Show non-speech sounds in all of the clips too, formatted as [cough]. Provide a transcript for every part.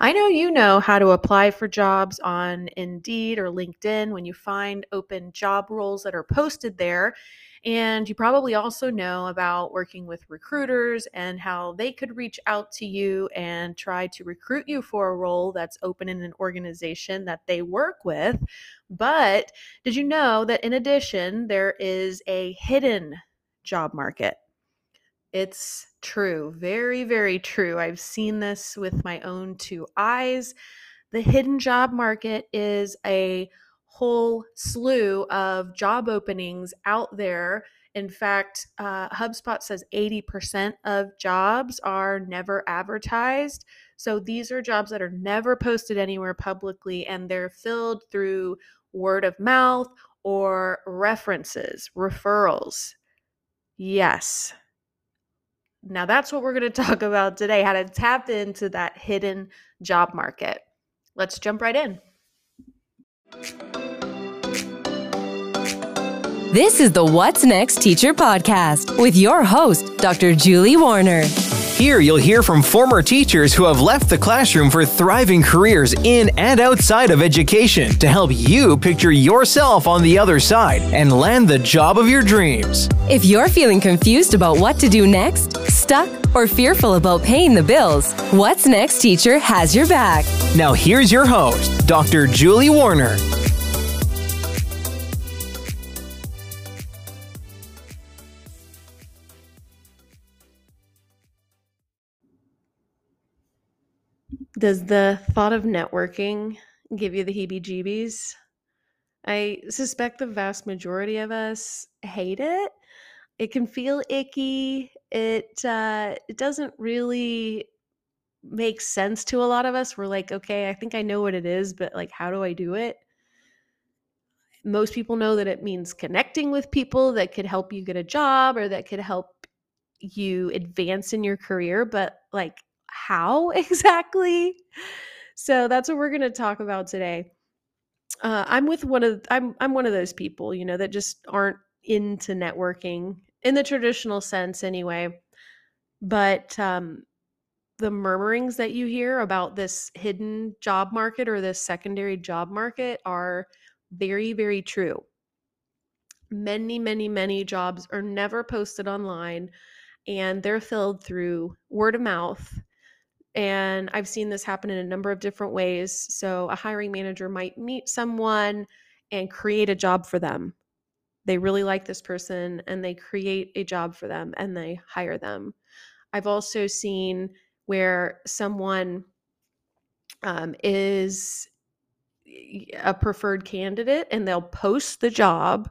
I know you know how to apply for jobs on Indeed or LinkedIn when you find open job roles that are posted there. And you probably also know about working with recruiters and how they could reach out to you and try to recruit you for a role that's open in an organization that they work with. But did you know that in addition, there is a hidden job market? It's true. Very, very true. I've seen this with my own two eyes. The hidden job market is a whole slew of job openings out there. In fact, uh, HubSpot says 80% of jobs are never advertised. So these are jobs that are never posted anywhere publicly and they're filled through word of mouth or references, referrals. Yes, now, that's what we're going to talk about today how to tap into that hidden job market. Let's jump right in. This is the What's Next Teacher Podcast with your host, Dr. Julie Warner. Here, you'll hear from former teachers who have left the classroom for thriving careers in and outside of education to help you picture yourself on the other side and land the job of your dreams. If you're feeling confused about what to do next, stuck, or fearful about paying the bills, What's Next Teacher has your back. Now, here's your host, Dr. Julie Warner. Does the thought of networking give you the heebie jeebies? I suspect the vast majority of us hate it. It can feel icky. It uh, it doesn't really make sense to a lot of us. We're like, okay, I think I know what it is, but like, how do I do it? Most people know that it means connecting with people that could help you get a job or that could help you advance in your career, but like, how [laughs] exactly? So that's what we're going to talk about today. Uh, I'm with one of I'm I'm one of those people, you know, that just aren't into networking in the traditional sense, anyway. But um, the murmurings that you hear about this hidden job market or this secondary job market are very, very true. Many, many, many jobs are never posted online and they're filled through word of mouth and I've seen this happen in a number of different ways. So, a hiring manager might meet someone and create a job for them. They really like this person and they create a job for them and they hire them. I've also seen where someone um, is a preferred candidate and they'll post the job,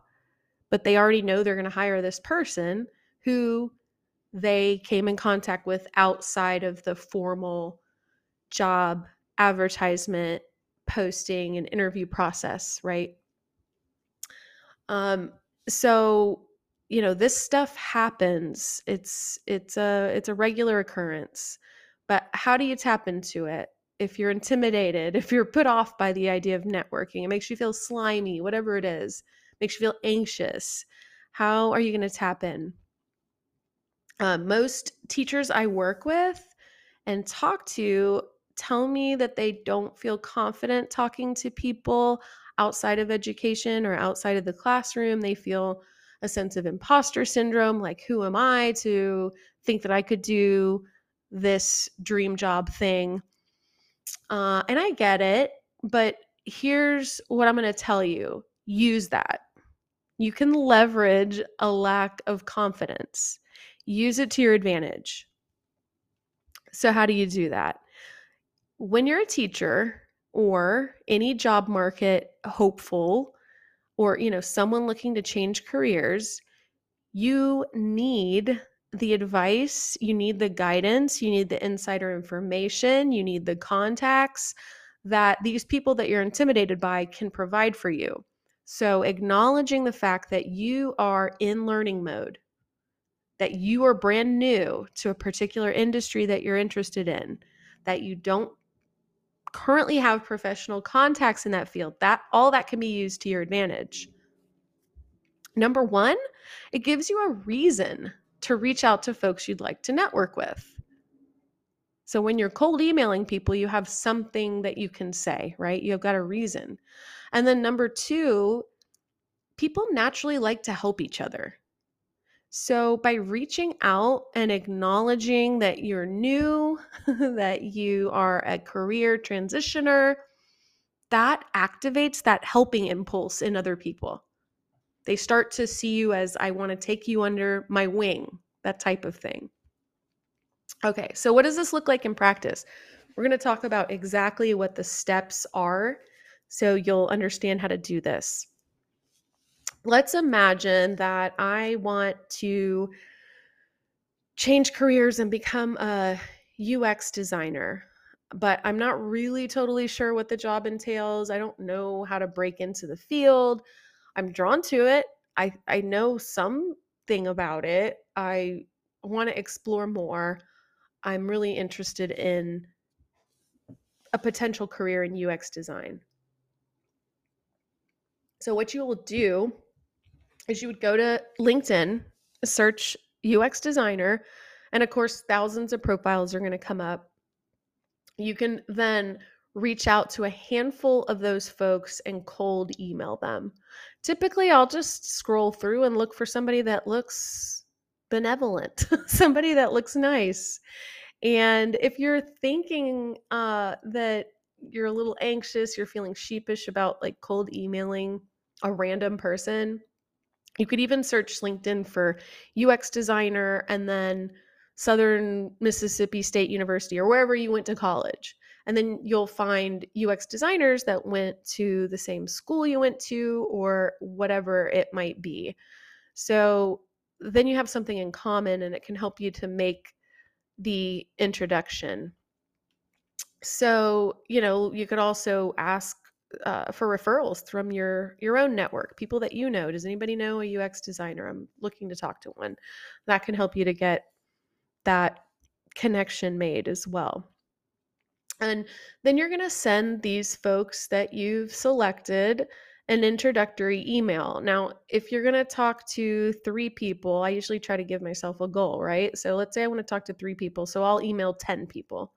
but they already know they're going to hire this person who they came in contact with outside of the formal job advertisement posting and interview process right um so you know this stuff happens. It's it's a it's a regular occurrence but how do you tap into it if you're intimidated [laughs] if you're put off by the idea of networking? It makes you feel slimy whatever it is makes you feel anxious. How are you going to tap in? Uh, most teachers I work with and talk to tell me that they don't feel confident talking to people outside of education or outside of the classroom. They feel a sense of imposter syndrome like, who am I to think that I could do this dream job thing? Uh, and I get it, but here's what I'm going to tell you use that. You can leverage a lack of confidence use it to your advantage. So, how do you do that? When you're a teacher or any job market hopeful or you know someone looking to change careers, you need the advice, you need the guidance, you need the insider information, you need the contacts that these people that you're intimidated by can provide for you. So, acknowledging the fact that you are in learning mode, that you are brand new to a particular industry that you're interested in, that you don't currently have professional contacts in that field, that all that can be used to your advantage. Number 1, it gives you a reason to reach out to folks you'd like to network with. So when you're cold emailing people, you have something that you can say, right? You've got a reason. And then number two, people naturally like to help each other. So by reaching out and acknowledging that you're new, [laughs] that you are a career transitioner, that activates that helping impulse in other people. They start to see you as I want to take you under my wing, that type of thing. Okay, so what does this look like in practice? We're going to talk about exactly what the steps are so you'll understand how to do this. Let's imagine that I want to change careers and become a UX designer, but I'm not really totally sure what the job entails. I don't know how to break into the field. I'm drawn to it. I, I know something about it. I want to explore more. I'm really interested in a potential career in UX design. So, what you will do is you would go to LinkedIn, search UX designer, and of course, thousands of profiles are going to come up. You can then reach out to a handful of those folks and cold email them. Typically, I'll just scroll through and look for somebody that looks benevolent, [laughs] somebody that looks nice. And if you're thinking uh, that you're a little anxious, you're feeling sheepish about like cold emailing a random person, you could even search LinkedIn for UX designer and then Southern Mississippi State University or wherever you went to college. And then you'll find UX designers that went to the same school you went to or whatever it might be. So then you have something in common and it can help you to make the introduction. So, you know, you could also ask uh, for referrals from your your own network, people that you know. Does anybody know a UX designer? I'm looking to talk to one. That can help you to get that connection made as well. And then you're going to send these folks that you've selected an introductory email. Now, if you're going to talk to three people, I usually try to give myself a goal, right? So let's say I want to talk to three people. So I'll email 10 people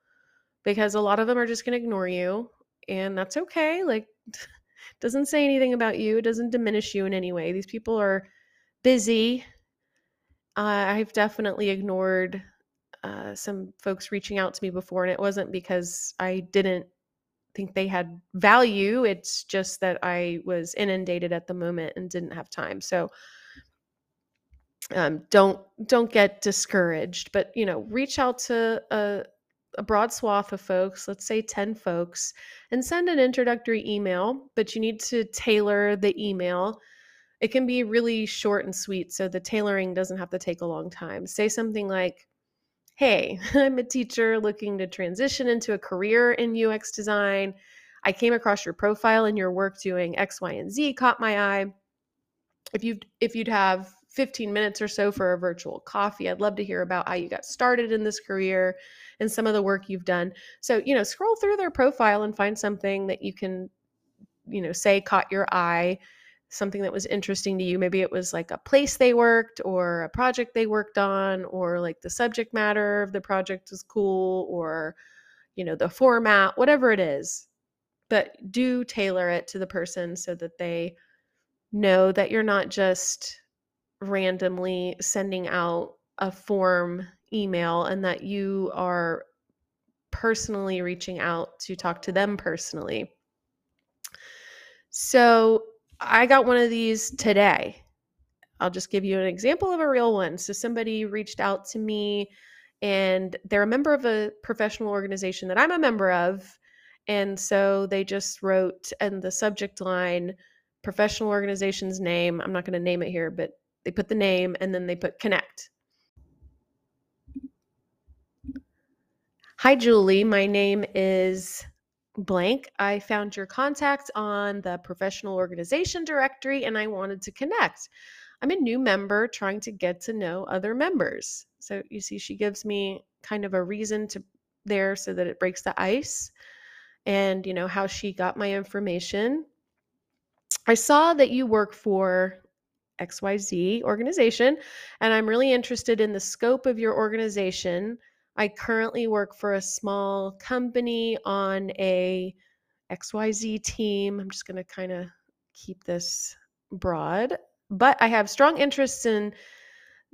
because a lot of them are just going to ignore you. And that's okay. Like, [laughs] doesn't say anything about you, it doesn't diminish you in any way. These people are busy. Uh, I've definitely ignored uh, some folks reaching out to me before, and it wasn't because I didn't think they had value. It's just that I was inundated at the moment and didn't have time. So um, don't don't get discouraged, but you know, reach out to a, a broad swath of folks. Let's say ten folks, and send an introductory email. But you need to tailor the email. It can be really short and sweet, so the tailoring doesn't have to take a long time. Say something like hey, [laughs] I'm a teacher looking to transition into a career in UX design. I came across your profile and your work doing X, Y, and Z caught my eye. If you if you'd have 15 minutes or so for a virtual coffee, I'd love to hear about how you got started in this career and some of the work you've done. So, you know, scroll through their profile and find something that you can you know, say caught your eye something that was interesting to you. Maybe it was like a place they worked or a project they worked on or like the subject matter of the project is cool or you know the format, whatever it is. But do tailor it to the person so that they know that you're not just randomly sending out a form email and that you are personally reaching out to talk to them personally. So I got one of these today. I'll just give you an example of a real one. So somebody reached out to me and they're a member of a professional organization that I'm a member of. And so they just wrote in the subject line professional organization's name. I'm not going to name it here, but they put the name and then they put connect. Hi, Julie. My name is blank, I found your contact on the professional organization directory and I wanted to connect. I'm a new member trying to get to know other members. So you see, she gives me kind of a reason to there so that it breaks the ice and, you know, how she got my information. I saw that you work for XYZ organization, and I'm really interested in the scope of your organization I currently work for a small company on a XYZ team. I'm just going to kind of keep this broad, but I have strong interests in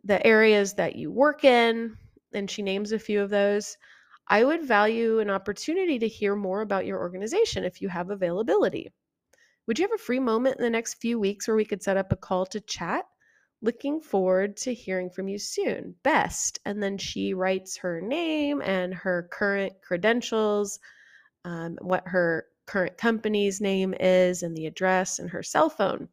the areas that you work in, and she names a few of those. I would value an opportunity to hear more about your organization if you have availability. Would you have a free moment in the next few weeks where we could set up a call to chat? Looking forward to hearing from you soon. Best. And then she writes her name and her current credentials, um, what her current company's name is, and the address and her cell phone.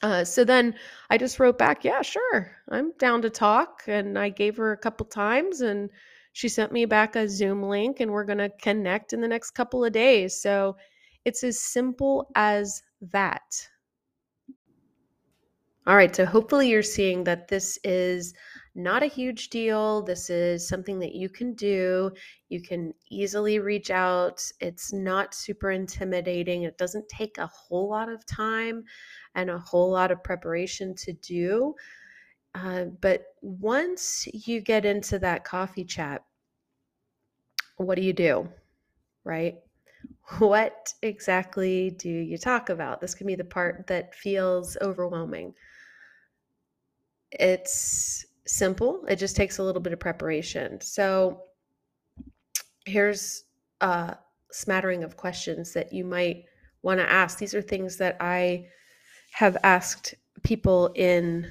Uh, so then I just wrote back, yeah, sure, I'm down to talk. And I gave her a couple times and she sent me back a Zoom link and we're going to connect in the next couple of days. So it's as simple as that. All right, so hopefully you're seeing that this is not a huge deal. This is something that you can do. You can easily reach out. It's not super intimidating. It doesn't take a whole lot of time and a whole lot of preparation to do. Uh, but once you get into that coffee chat, what do you do? Right? What exactly do you talk about? This can be the part that feels overwhelming it's simple. It just takes a little bit of preparation. So here's a smattering of questions that you might want to ask. These are things that I have asked people in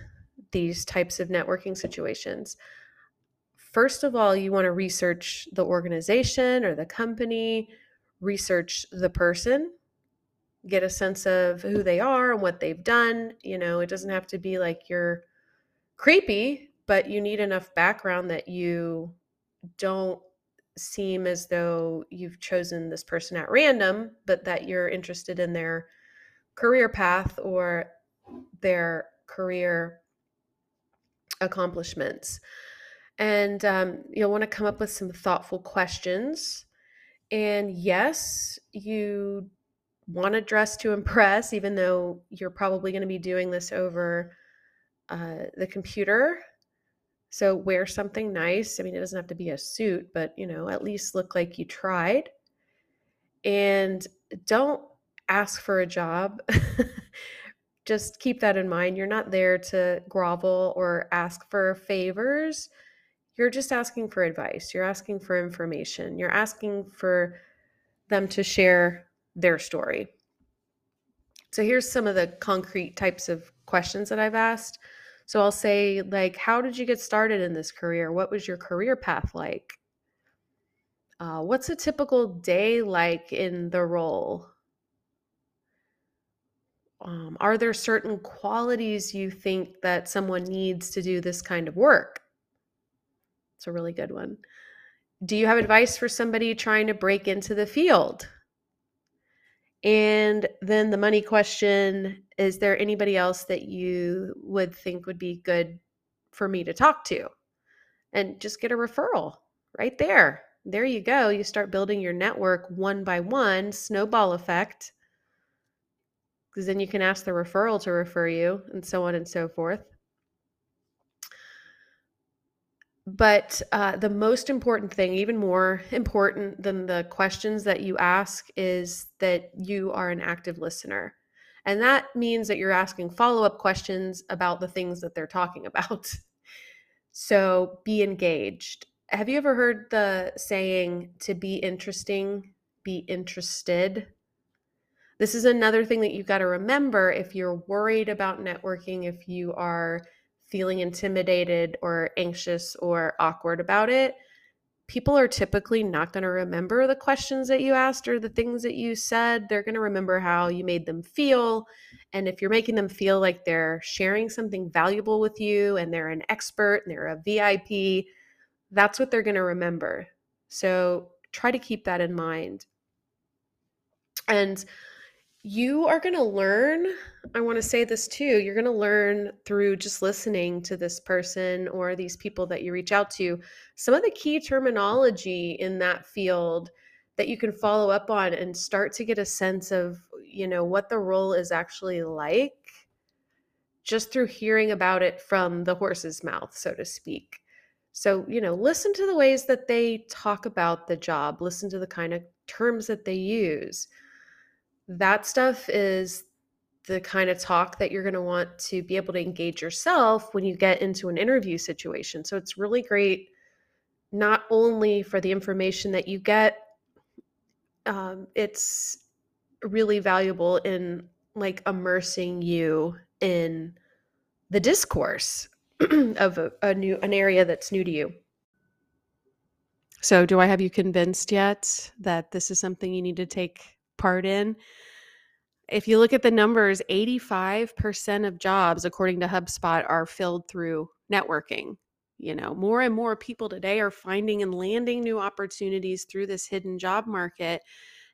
these types of networking situations. First of all, you want to research the organization or the company, research the person, get a sense of who they are and what they've done. You know, it doesn't have to be like you're creepy, but you need enough background that you don't seem as though you've chosen this person at random, but that you're interested in their career path or their career accomplishments. And um, you'll want to come up with some thoughtful questions. And yes, you want to dress to impress, even though you're probably going to be doing this over uh, the computer. So wear something nice. I mean, it doesn't have to be a suit, but you know, at least look like you tried. And don't ask for a job. [laughs] Just keep that in mind. You're not there to grovel or ask for favors. You're just asking for advice. You're asking for information. You're asking for them to share their story. So here's some of the concrete types of questions that I've asked. So I'll say, like, how did you get started in this career? What was your career path like? Uh, what's a typical day like in the role? Um, are there certain qualities you think that someone needs to do this kind of work? It's a really good one. Do you have advice for somebody trying to break into the field? And then the money question is there anybody else that you would think would be good for me to talk to? And just get a referral right there. There you go. You start building your network one by one, snowball effect. Because then you can ask the referral to refer you, and so on and so forth. But uh, the most important thing, even more important than the questions that you ask, is that you are an active listener. And that means that you're asking follow up questions about the things that they're talking about. [laughs] so be engaged. Have you ever heard the saying to be interesting, be interested? This is another thing that you've got to remember if you're worried about networking, if you are feeling intimidated or anxious or awkward about it, people are typically not going to remember the questions that you asked or the things that you said. They're going to remember how you made them feel. And if you're making them feel like they're sharing something valuable with you and they're an expert and they're a VIP, that's what they're going to remember. So try to keep that in mind. And you are going to learn i want to say this too you're going to learn through just listening to this person or these people that you reach out to some of the key terminology in that field that you can follow up on and start to get a sense of you know what the role is actually like just through hearing about it from the horse's mouth so to speak So, you know, listen to the ways that they talk about the job, listen to the kind of terms that they use. That stuff is the kind of talk that you're going to want to be able to engage yourself when you get into an interview situation. So it's really great not only for the information that you get, um, it's really valuable in like immersing you in the discourse [clears throat] of a, a new an area that's new to you. So, do I have you convinced yet that this is something you need to take part in? If you look at the numbers, 85% of jobs, according to HubSpot, are filled through networking. You know, more and more people today are finding and landing new opportunities through this hidden job market.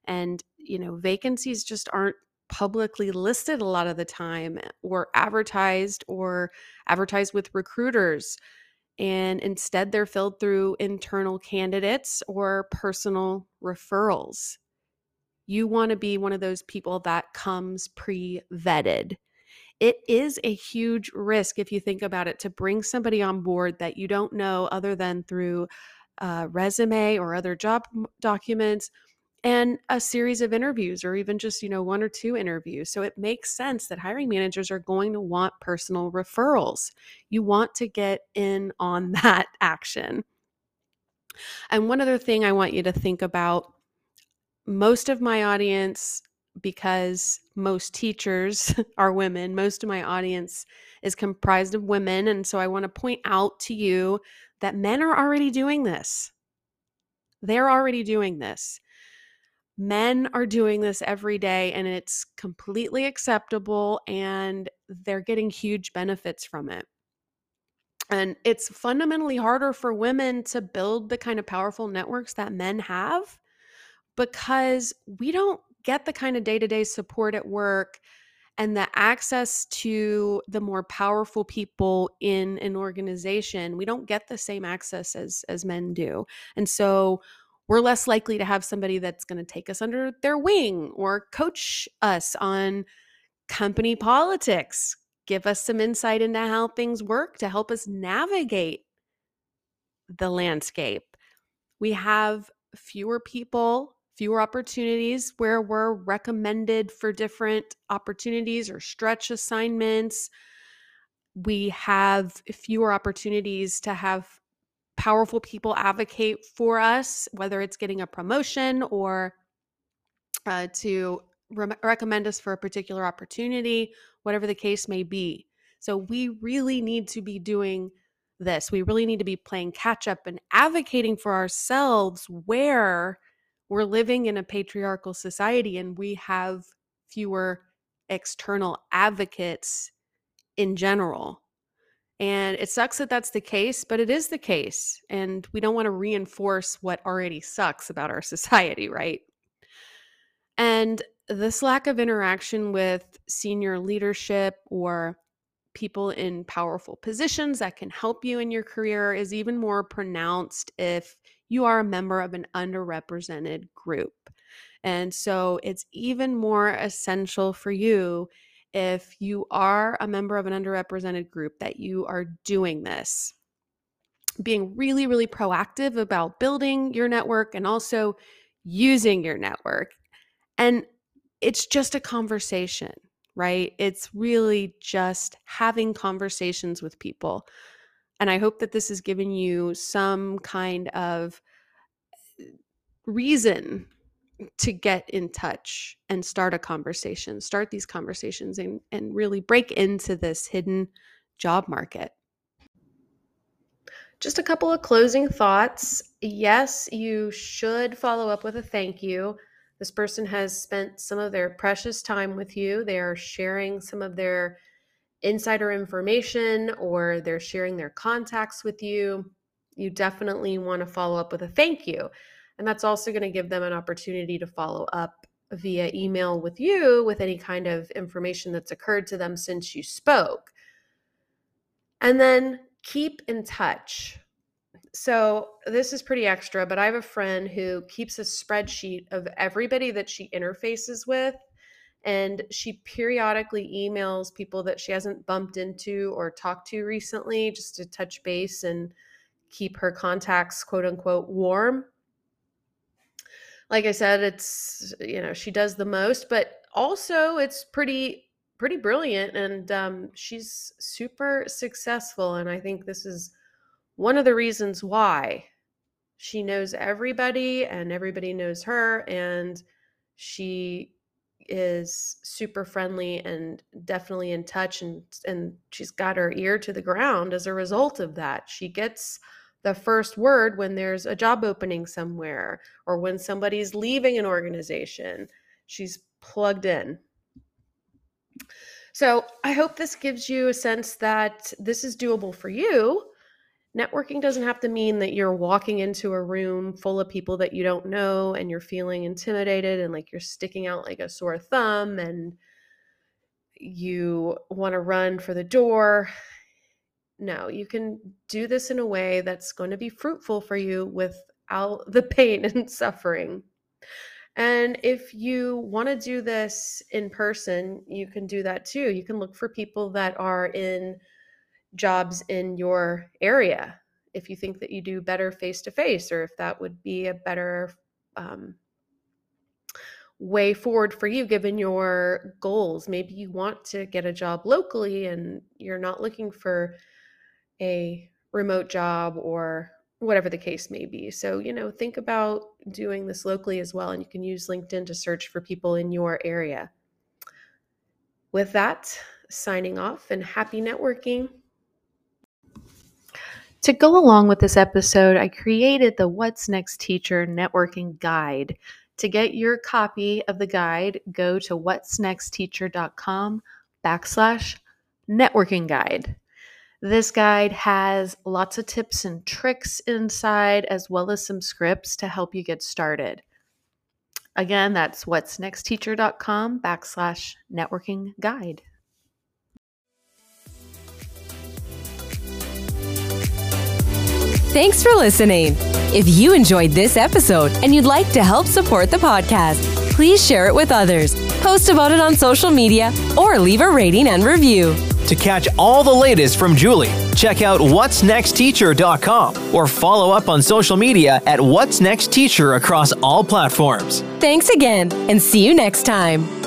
And, you know, vacancies just aren't publicly listed a lot of the time or advertised or advertised with recruiters. And instead, they're filled through internal candidates or personal referrals. You want to be one of those people that comes pre vetted. It is a huge risk if you think about it to bring somebody on board that you don't know other than through a resume or other job documents and a series of interviews or even just you know one or two interviews. So it makes sense that hiring managers are going to want personal referrals. You want to get in on [laughs] that action. And one other thing i want you to think about most of my audience because most teachers [laughs] are women most of my audience is comprised of women and so i want to point out to you that men are already doing this they're already doing this men are doing this every day and it's completely acceptable and they're getting huge benefits from it. And it's fundamentally harder for women to build the kind of powerful networks that men have because we don't get the kind of day to day support at work and the access to the more powerful people in an organization. We don't get the same access as, as men do. And so we're less likely to have somebody that's going to take us under their wing or coach us on company politics, give us some insight into how things work to help us navigate the landscape. We have fewer people, fewer opportunities where we're recommended for different opportunities or stretch assignments. We have fewer opportunities to have powerful people advocate for us, whether it's getting a promotion or uh, to re- recommend us for a particular opportunity, whatever the case may be. So we really need to be doing this. We really need to be playing catch up and advocating for ourselves where we're living in a patriarchal society and we have fewer external advocates in general. And it sucks that that's the case, but it is the case. And we don't want to reinforce what already sucks about our [laughs] society, right? And this lack of interaction with senior leadership or people in powerful positions that can help you in your career is even more pronounced if you are a member of an underrepresented group. And so it's even more essential for you if you are a member of an underrepresented group that you are doing this. Being really really proactive about building your network and also using your network. And it's just a conversation right? It's really just having conversations with people and i hope that this has given you some kind of eh, reason to get in touch and start a conversation, start these conversations and, and really break into this hidden job market. Just a couple of closing thoughts. Yes, you should follow up with a thank you. This person has spent some of their precious time with you. They are sharing some of their insider information or they're sharing their contacts with you. You definitely want to follow up with a thank you. And that's also going to give them an opportunity to follow up via email with you with any kind of information that's occurred to them since you spoke. And then keep in touch. So, this is pretty extra, but I have a friend who keeps a spreadsheet of everybody that she interfaces with. And she periodically emails people that she hasn't bumped into or talked to recently just to touch base and keep her contacts quote unquote warm. Like I said, it's you know, she does the most, but also it's pretty pretty brilliant and um, she's super successful and I think this is one of the reasons why she knows everybody and everybody knows her and she is super friendly and definitely in touch and and she's got her ear to the ground as a result of that. She gets the first word when there's a job opening somewhere or when somebody's leaving an organization. She's plugged in. So, I hope this gives you a sense that this is doable for you networking doesn't have to mean that you're walking into a room full of people that you don't know and you're feeling intimidated and like you're sticking out like a sore thumb and you want to run for the door. No, you can do this in a way that's going to be fruitful for you without the [laughs] pain and suffering. And if you want to do this in person, you can do that too. You can look for people that are in jobs in your area if you think that you do better face to face or if that would be a better um, way forward for you given your goals. Maybe you want to get a job locally and you're not looking for a remote job or whatever the case may be. So you know think about doing this locally as well and you can use linkedin to search for people in your area. With that signing off and happy networking to go along with this episode, I created the What's Next Teacher Networking Guide. To get your copy of the guide, go to what'snextteacher.com backslash networking guide. This guide has lots of tips and tricks inside, as well as some scripts to help you get started. Again, that's what'snextteacher.com backslash networking guide. Thanks for listening. If you enjoyed this episode and you'd like to help support the podcast, please share it with others, post about it on social media, or leave a rating and review. To catch all the latest from Julie, check out what'snextteacher.com or follow up on social media at What's Next Teacher across all platforms. Thanks again, and see you next time.